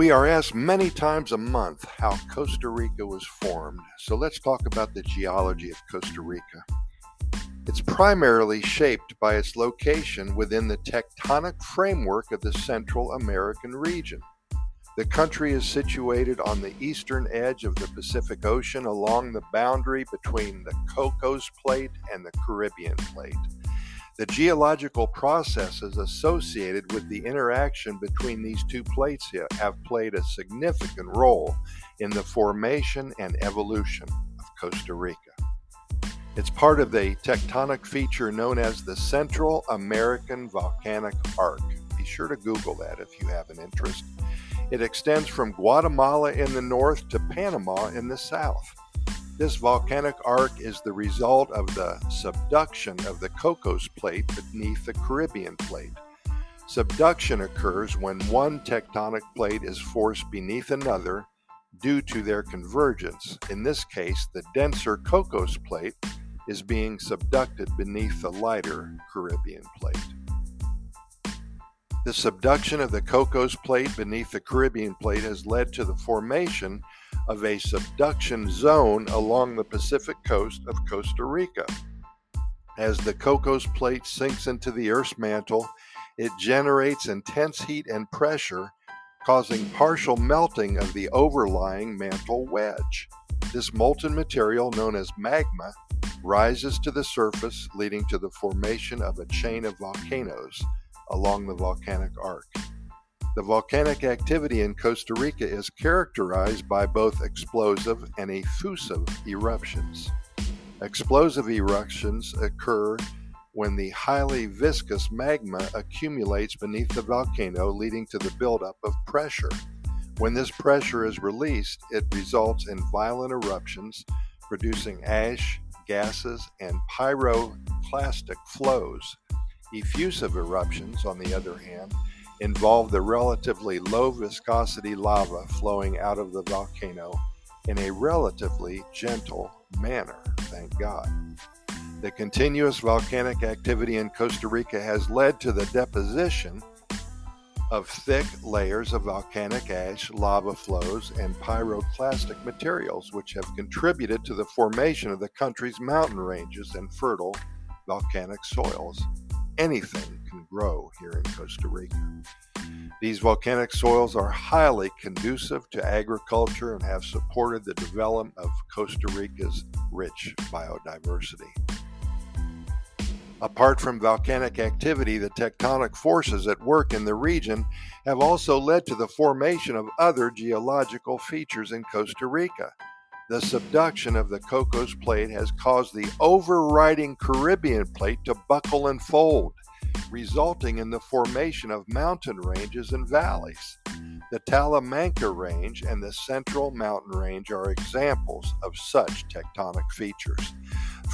We are asked many times a month how Costa Rica was formed, so let's talk about the geology of Costa Rica. It's primarily shaped by its location within the tectonic framework of the Central American region. The country is situated on the eastern edge of the Pacific Ocean along the boundary between the Cocos Plate and the Caribbean Plate. The geological processes associated with the interaction between these two plates have played a significant role in the formation and evolution of Costa Rica. It's part of the tectonic feature known as the Central American Volcanic Arc. Be sure to Google that if you have an interest. It extends from Guatemala in the north to Panama in the south. This volcanic arc is the result of the subduction of the Cocos Plate beneath the Caribbean Plate. Subduction occurs when one tectonic plate is forced beneath another due to their convergence. In this case, the denser Cocos Plate is being subducted beneath the lighter Caribbean Plate. The subduction of the Cocos Plate beneath the Caribbean Plate has led to the formation of a subduction zone along the Pacific coast of Costa Rica. As the Cocos plate sinks into the Earth's mantle, it generates intense heat and pressure, causing partial melting of the overlying mantle wedge. This molten material, known as magma, rises to the surface, leading to the formation of a chain of volcanoes along the volcanic arc. The volcanic activity in Costa Rica is characterized by both explosive and effusive eruptions. Explosive eruptions occur when the highly viscous magma accumulates beneath the volcano, leading to the buildup of pressure. When this pressure is released, it results in violent eruptions, producing ash, gases, and pyroclastic flows. Effusive eruptions, on the other hand, involve the relatively low viscosity lava flowing out of the volcano in a relatively gentle manner, thank God. The continuous volcanic activity in Costa Rica has led to the deposition of thick layers of volcanic ash, lava flows, and pyroclastic materials, which have contributed to the formation of the country's mountain ranges and fertile volcanic soils. Anything can grow here in Costa Rica. These volcanic soils are highly conducive to agriculture and have supported the development of Costa Rica's rich biodiversity. Apart from volcanic activity, the tectonic forces at work in the region have also led to the formation of other geological features in Costa Rica. The subduction of the Cocos Plate has caused the overriding Caribbean Plate to buckle and fold resulting in the formation of mountain ranges and valleys. The Talamanca Range and the Central Mountain Range are examples of such tectonic features.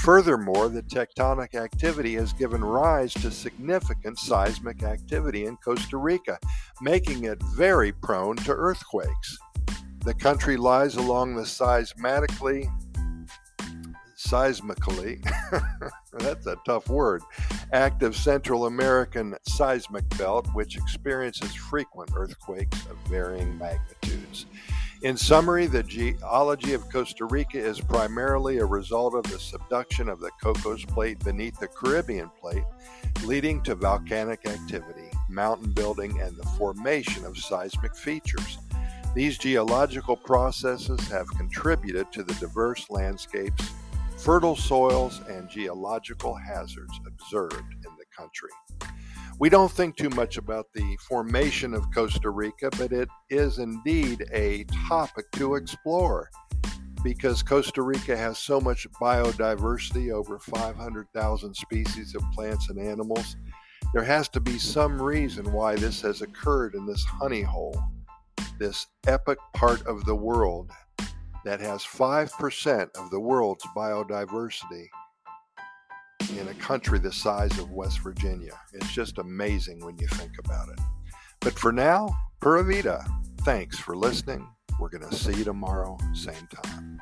Furthermore, the tectonic activity has given rise to significant seismic activity in Costa Rica, making it very prone to earthquakes. The country lies along the seismically seismically, that's a tough word, active Central American seismic belt, which experiences frequent earthquakes of varying magnitudes. In summary, the geology of Costa Rica is primarily a result of the subduction of the Cocos Plate beneath the Caribbean Plate, leading to volcanic activity, mountain building, and the formation of seismic features. These geological processes have contributed to the diverse landscapes fertile soils, and geological hazards observed in the country. We don't think too much about the formation of Costa Rica, but it is indeed a topic to explore because Costa Rica has so much biodiversity over 500,000 species of plants and animals. There has to be some reason why this has occurred in this honey hole, this epic part of the world that has 5% of the world's biodiversity in a country the size of West Virginia. It's just amazing when you think about it. But for now, Pura Vida, thanks for listening. We're going to see you tomorrow, same time.